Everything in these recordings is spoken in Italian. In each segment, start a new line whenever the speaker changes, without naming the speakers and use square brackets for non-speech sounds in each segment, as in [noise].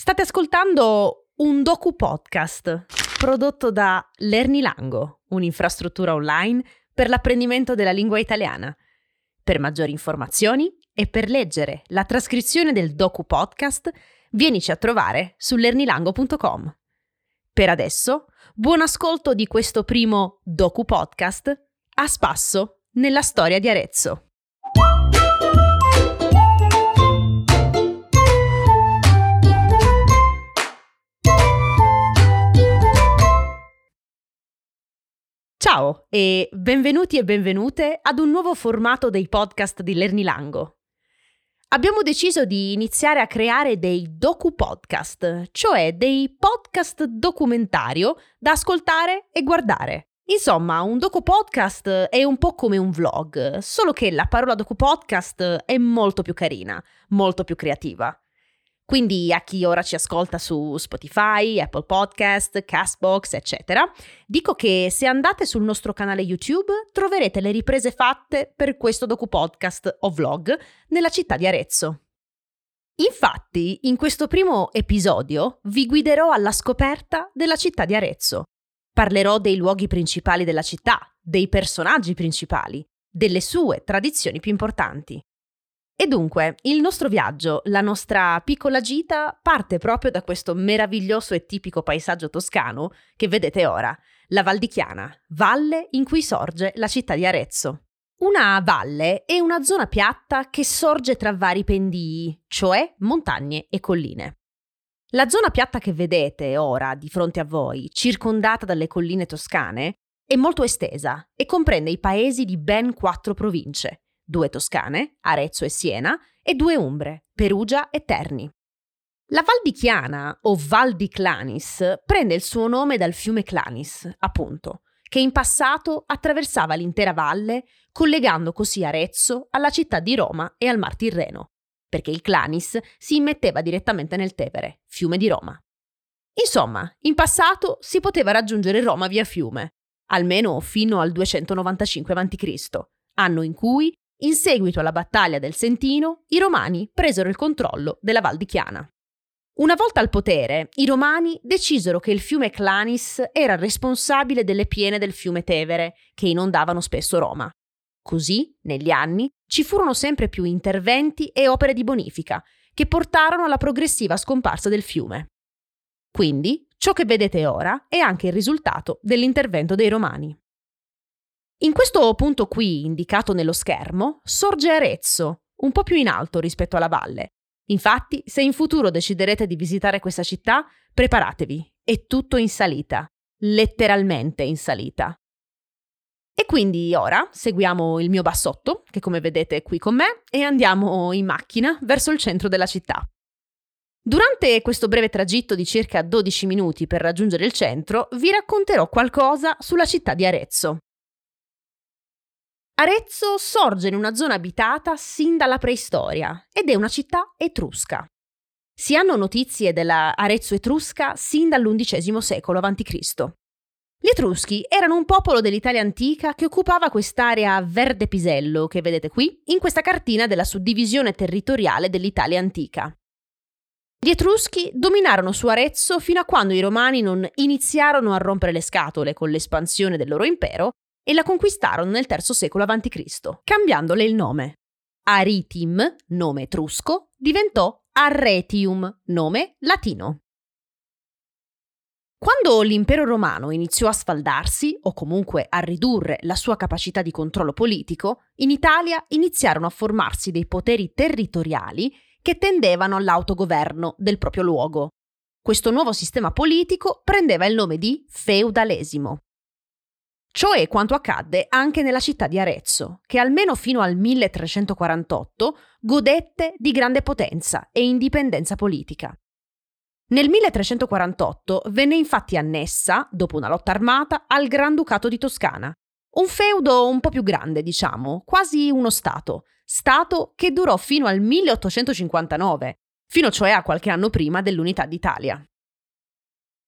State ascoltando un docu podcast prodotto da Lernilango, un'infrastruttura online per l'apprendimento della lingua italiana. Per maggiori informazioni e per leggere la trascrizione del docu podcast, vienici a trovare su lernilango.com. Per adesso, buon ascolto di questo primo docu podcast a spasso nella storia di Arezzo. Ciao e benvenuti e benvenute ad un nuovo formato dei podcast di Lernilango. Abbiamo deciso di iniziare a creare dei docu-podcast, cioè dei podcast documentario da ascoltare e guardare. Insomma, un docu-podcast è un po' come un vlog, solo che la parola docu-podcast è molto più carina, molto più creativa. Quindi a chi ora ci ascolta su Spotify, Apple Podcast, Castbox, eccetera, dico che se andate sul nostro canale YouTube troverete le riprese fatte per questo docu-podcast o vlog nella città di Arezzo. Infatti, in questo primo episodio vi guiderò alla scoperta della città di Arezzo. Parlerò dei luoghi principali della città, dei personaggi principali, delle sue tradizioni più importanti. E dunque, il nostro viaggio, la nostra piccola gita, parte proprio da questo meraviglioso e tipico paesaggio toscano che vedete ora, la Val di Chiana, valle in cui sorge la città di Arezzo. Una valle è una zona piatta che sorge tra vari pendii, cioè montagne e colline. La zona piatta che vedete ora di fronte a voi, circondata dalle colline toscane, è molto estesa e comprende i paesi di ben quattro province, due toscane, Arezzo e Siena, e due umbre, Perugia e Terni. La Val di Chiana, o Val di Clanis, prende il suo nome dal fiume Clanis, appunto, che in passato attraversava l'intera valle, collegando così Arezzo alla città di Roma e al Mar Tirreno, perché il Clanis si immetteva direttamente nel Tevere, fiume di Roma. Insomma, in passato si poteva raggiungere Roma via fiume, almeno fino al 295 a.C., anno in cui in seguito alla battaglia del Sentino, i Romani presero il controllo della Val di Chiana. Una volta al potere, i Romani decisero che il fiume Clanis era responsabile delle piene del fiume Tevere, che inondavano spesso Roma. Così, negli anni, ci furono sempre più interventi e opere di bonifica, che portarono alla progressiva scomparsa del fiume. Quindi, ciò che vedete ora è anche il risultato dell'intervento dei Romani. In questo punto qui, indicato nello schermo, sorge Arezzo, un po' più in alto rispetto alla valle. Infatti, se in futuro deciderete di visitare questa città, preparatevi, è tutto in salita, letteralmente in salita. E quindi ora seguiamo il mio bassotto, che come vedete è qui con me, e andiamo in macchina verso il centro della città. Durante questo breve tragitto di circa 12 minuti per raggiungere il centro, vi racconterò qualcosa sulla città di Arezzo. Arezzo sorge in una zona abitata sin dalla preistoria ed è una città etrusca. Si hanno notizie della Arezzo etrusca sin dall'undicesimo secolo a.C. Gli Etruschi erano un popolo dell'Italia antica che occupava quest'area verde pisello che vedete qui in questa cartina della suddivisione territoriale dell'Italia antica. Gli Etruschi dominarono su Arezzo fino a quando i Romani non iniziarono a rompere le scatole con l'espansione del loro impero e la conquistarono nel III secolo a.C., cambiandole il nome. Aritim, nome etrusco, diventò Arretium, nome latino. Quando l'impero romano iniziò a sfaldarsi, o comunque a ridurre la sua capacità di controllo politico, in Italia iniziarono a formarsi dei poteri territoriali che tendevano all'autogoverno del proprio luogo. Questo nuovo sistema politico prendeva il nome di feudalesimo. Ciò è quanto accadde anche nella città di Arezzo, che almeno fino al 1348 godette di grande potenza e indipendenza politica. Nel 1348 venne infatti annessa, dopo una lotta armata, al Granducato di Toscana, un feudo un po' più grande, diciamo, quasi uno Stato, Stato che durò fino al 1859, fino cioè a qualche anno prima dell'unità d'Italia.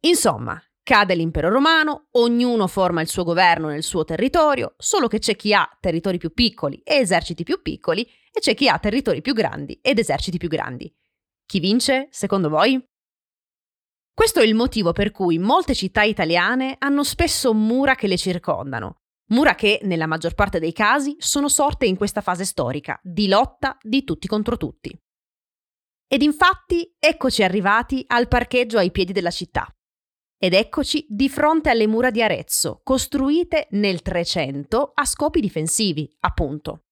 Insomma, Cade l'impero romano, ognuno forma il suo governo nel suo territorio, solo che c'è chi ha territori più piccoli e eserciti più piccoli e c'è chi ha territori più grandi ed eserciti più grandi. Chi vince, secondo voi? Questo è il motivo per cui molte città italiane hanno spesso mura che le circondano, mura che, nella maggior parte dei casi, sono sorte in questa fase storica di lotta di tutti contro tutti. Ed infatti eccoci arrivati al parcheggio ai piedi della città. Ed eccoci di fronte alle mura di Arezzo, costruite nel 300 a scopi difensivi, appunto.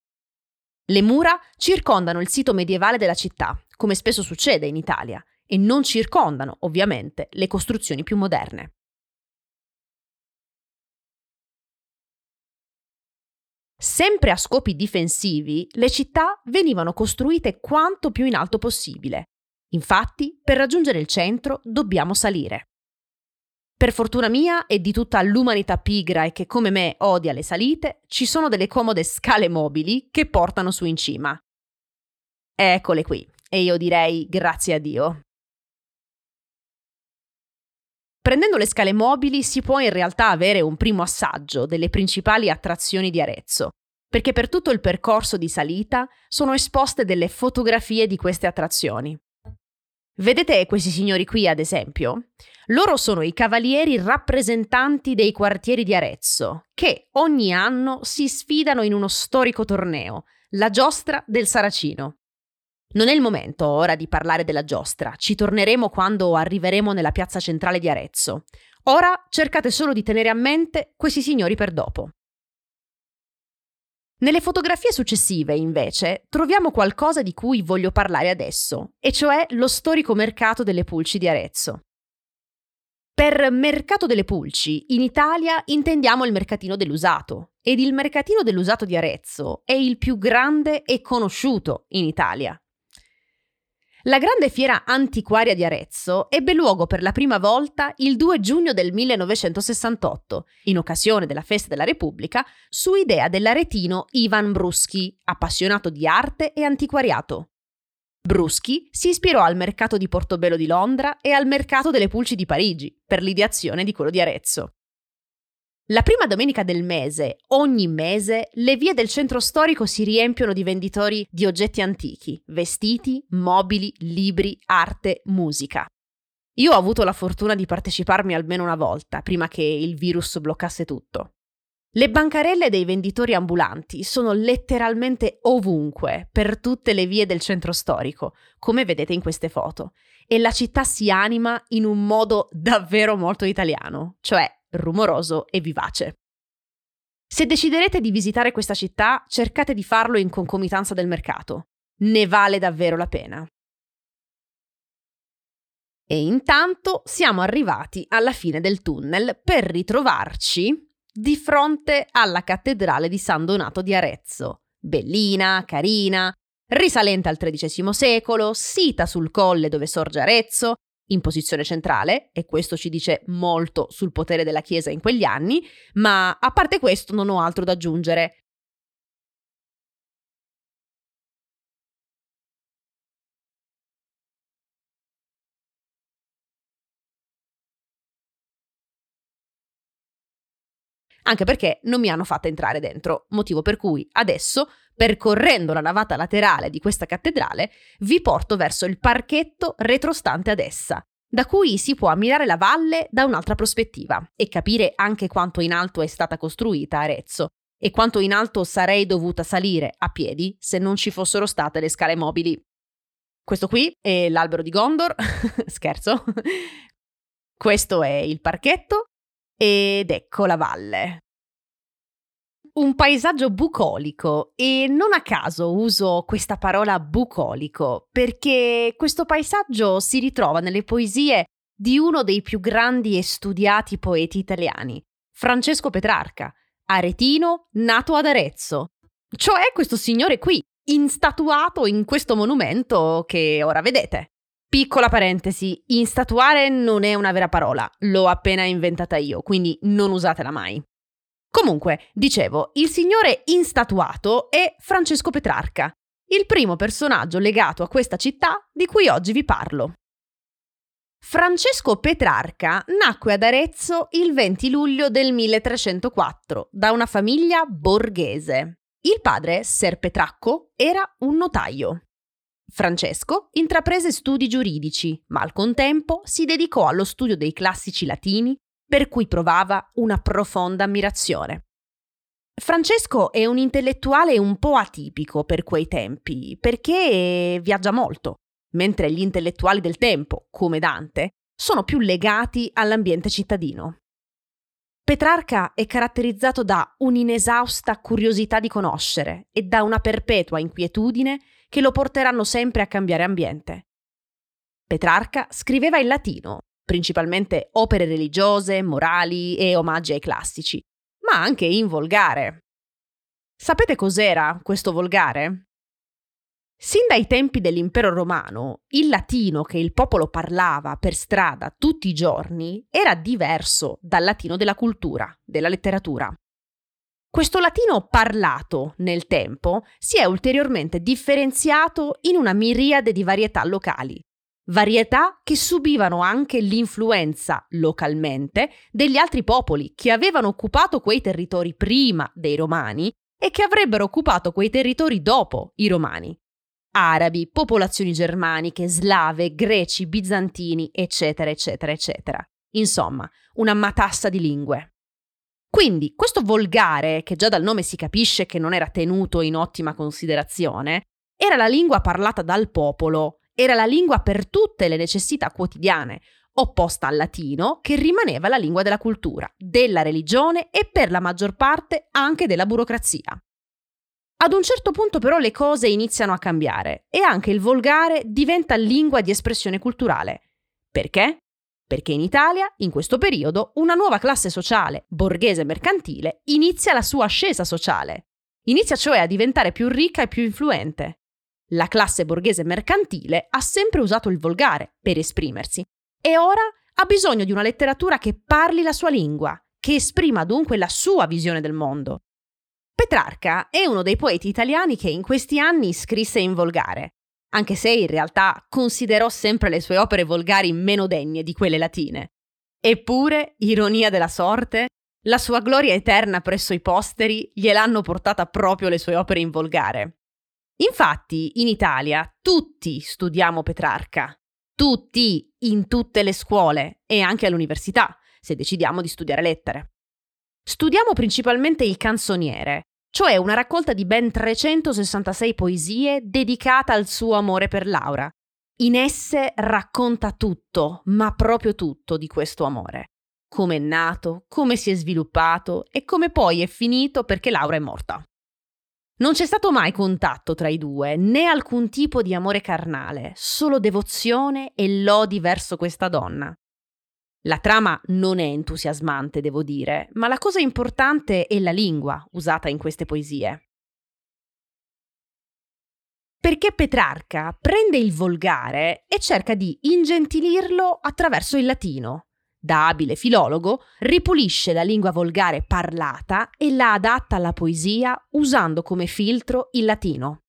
Le mura circondano il sito medievale della città, come spesso succede in Italia, e non circondano, ovviamente, le costruzioni più moderne. Sempre a scopi difensivi, le città venivano costruite quanto più in alto possibile. Infatti, per raggiungere il centro dobbiamo salire. Per fortuna mia e di tutta l'umanità pigra e che come me odia le salite, ci sono delle comode scale mobili che portano su in cima. Eccole qui, e io direi grazie a Dio. Prendendo le scale mobili si può in realtà avere un primo assaggio delle principali attrazioni di Arezzo, perché per tutto il percorso di salita sono esposte delle fotografie di queste attrazioni. Vedete questi signori qui, ad esempio? Loro sono i cavalieri rappresentanti dei quartieri di Arezzo, che ogni anno si sfidano in uno storico torneo, la giostra del Saracino. Non è il momento ora di parlare della giostra, ci torneremo quando arriveremo nella piazza centrale di Arezzo. Ora cercate solo di tenere a mente questi signori per dopo. Nelle fotografie successive, invece, troviamo qualcosa di cui voglio parlare adesso, e cioè lo storico mercato delle pulci di Arezzo. Per mercato delle pulci, in Italia intendiamo il mercatino dell'usato, ed il mercatino dell'usato di Arezzo è il più grande e conosciuto in Italia. La grande fiera antiquaria di Arezzo ebbe luogo per la prima volta il 2 giugno del 1968, in occasione della festa della Repubblica, su idea dell'aretino Ivan Bruschi, appassionato di arte e antiquariato. Bruschi si ispirò al mercato di Portobello di Londra e al mercato delle pulci di Parigi, per l'ideazione di quello di Arezzo. La prima domenica del mese, ogni mese, le vie del centro storico si riempiono di venditori di oggetti antichi, vestiti, mobili, libri, arte, musica. Io ho avuto la fortuna di parteciparmi almeno una volta, prima che il virus bloccasse tutto. Le bancarelle dei venditori ambulanti sono letteralmente ovunque, per tutte le vie del centro storico, come vedete in queste foto, e la città si anima in un modo davvero molto italiano, cioè rumoroso e vivace. Se deciderete di visitare questa città, cercate di farlo in concomitanza del mercato. Ne vale davvero la pena. E intanto siamo arrivati alla fine del tunnel per ritrovarci di fronte alla cattedrale di San Donato di Arezzo. Bellina, carina, risalente al XIII secolo, sita sul colle dove sorge Arezzo, in posizione centrale, e questo ci dice molto sul potere della Chiesa in quegli anni, ma a parte questo non ho altro da aggiungere. anche perché non mi hanno fatta entrare dentro, motivo per cui adesso, percorrendo la navata laterale di questa cattedrale, vi porto verso il parchetto retrostante ad essa, da cui si può ammirare la valle da un'altra prospettiva e capire anche quanto in alto è stata costruita Arezzo e quanto in alto sarei dovuta salire a piedi se non ci fossero state le scale mobili. Questo qui è l'albero di Gondor, [laughs] scherzo. Questo è il parchetto ed ecco la valle. Un paesaggio bucolico e non a caso uso questa parola bucolico perché questo paesaggio si ritrova nelle poesie di uno dei più grandi e studiati poeti italiani, Francesco Petrarca, aretino nato ad Arezzo. Cioè questo signore qui, instatuato in questo monumento che ora vedete. Piccola parentesi, instatuare non è una vera parola, l'ho appena inventata io, quindi non usatela mai. Comunque, dicevo, il signore instatuato è Francesco Petrarca, il primo personaggio legato a questa città di cui oggi vi parlo. Francesco Petrarca nacque ad Arezzo il 20 luglio del 1304 da una famiglia borghese. Il padre, Ser Petracco, era un notaio. Francesco intraprese studi giuridici, ma al contempo si dedicò allo studio dei classici latini, per cui provava una profonda ammirazione. Francesco è un intellettuale un po' atipico per quei tempi, perché viaggia molto, mentre gli intellettuali del tempo, come Dante, sono più legati all'ambiente cittadino. Petrarca è caratterizzato da un'inesausta curiosità di conoscere e da una perpetua inquietudine che lo porteranno sempre a cambiare ambiente. Petrarca scriveva in latino, principalmente opere religiose, morali e omaggi ai classici, ma anche in volgare. Sapete cos'era questo volgare? Sin dai tempi dell'impero romano, il latino che il popolo parlava per strada tutti i giorni era diverso dal latino della cultura, della letteratura. Questo latino parlato nel tempo si è ulteriormente differenziato in una miriade di varietà locali, varietà che subivano anche l'influenza localmente degli altri popoli che avevano occupato quei territori prima dei romani e che avrebbero occupato quei territori dopo i romani. Arabi, popolazioni germaniche, slave, greci, bizantini, eccetera, eccetera, eccetera. Insomma, una matassa di lingue. Quindi questo volgare, che già dal nome si capisce che non era tenuto in ottima considerazione, era la lingua parlata dal popolo, era la lingua per tutte le necessità quotidiane, opposta al latino, che rimaneva la lingua della cultura, della religione e per la maggior parte anche della burocrazia. Ad un certo punto però le cose iniziano a cambiare e anche il volgare diventa lingua di espressione culturale. Perché? perché in Italia, in questo periodo, una nuova classe sociale, borghese mercantile, inizia la sua ascesa sociale. Inizia cioè a diventare più ricca e più influente. La classe borghese mercantile ha sempre usato il volgare per esprimersi e ora ha bisogno di una letteratura che parli la sua lingua, che esprima dunque la sua visione del mondo. Petrarca è uno dei poeti italiani che in questi anni scrisse in volgare anche se in realtà considerò sempre le sue opere volgari meno degne di quelle latine. Eppure, ironia della sorte, la sua gloria eterna presso i posteri gliel'hanno portata proprio le sue opere in volgare. Infatti, in Italia tutti studiamo Petrarca, tutti, in tutte le scuole e anche all'università, se decidiamo di studiare lettere. Studiamo principalmente il canzoniere, cioè una raccolta di ben 366 poesie dedicata al suo amore per Laura. In esse racconta tutto, ma proprio tutto di questo amore. Come è nato, come si è sviluppato e come poi è finito perché Laura è morta. Non c'è stato mai contatto tra i due, né alcun tipo di amore carnale, solo devozione e lodi verso questa donna. La trama non è entusiasmante, devo dire, ma la cosa importante è la lingua usata in queste poesie. Perché Petrarca prende il volgare e cerca di ingentilirlo attraverso il latino. Da abile filologo, ripulisce la lingua volgare parlata e la adatta alla poesia usando come filtro il latino.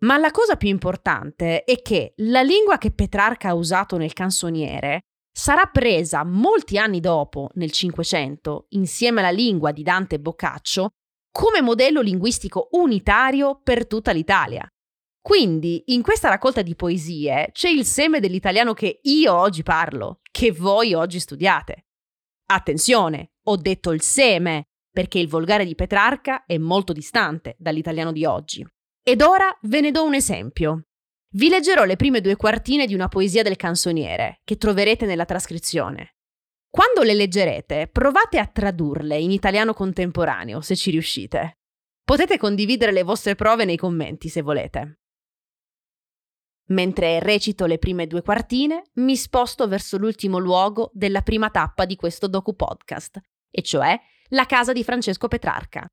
Ma la cosa più importante è che la lingua che Petrarca ha usato nel canzoniere sarà presa molti anni dopo, nel Cinquecento, insieme alla lingua di Dante e Boccaccio, come modello linguistico unitario per tutta l'Italia. Quindi, in questa raccolta di poesie c'è il seme dell'italiano che io oggi parlo, che voi oggi studiate. Attenzione, ho detto il seme, perché il volgare di Petrarca è molto distante dall'italiano di oggi. Ed ora ve ne do un esempio. Vi leggerò le prime due quartine di una poesia del canzoniere, che troverete nella trascrizione. Quando le leggerete, provate a tradurle in italiano contemporaneo, se ci riuscite. Potete condividere le vostre prove nei commenti, se volete. Mentre recito le prime due quartine, mi sposto verso l'ultimo luogo della prima tappa di questo docu podcast, e cioè la casa di Francesco Petrarca,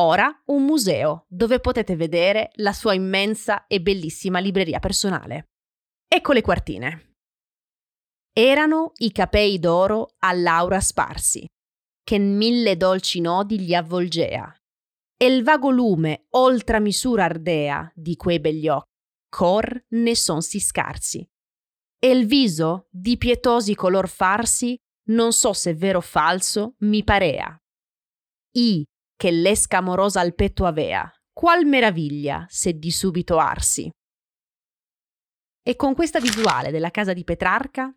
ora un museo dove potete vedere la sua immensa e bellissima libreria personale. Ecco le quartine. Erano i capei d'oro a Laura sparsi, che mille dolci nodi gli avvolgea, e il vago lume oltra misura ardea di quei begli occhi, cor ne son si scarsi. E il viso di pietosi color farsi, non so se vero o falso, mi parea. I che l'esca amorosa al petto avea, qual meraviglia se di subito arsi. E con questa visuale della casa di Petrarca,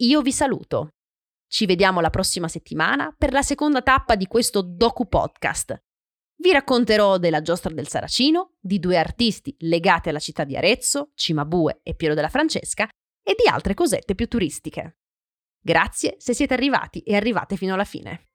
io vi saluto. Ci vediamo la prossima settimana per la seconda tappa di questo docu podcast. Vi racconterò della giostra del Saracino, di due artisti legati alla città di Arezzo, Cimabue e Piero della Francesca, e di altre cosette più turistiche. Grazie se siete arrivati e arrivate fino alla fine.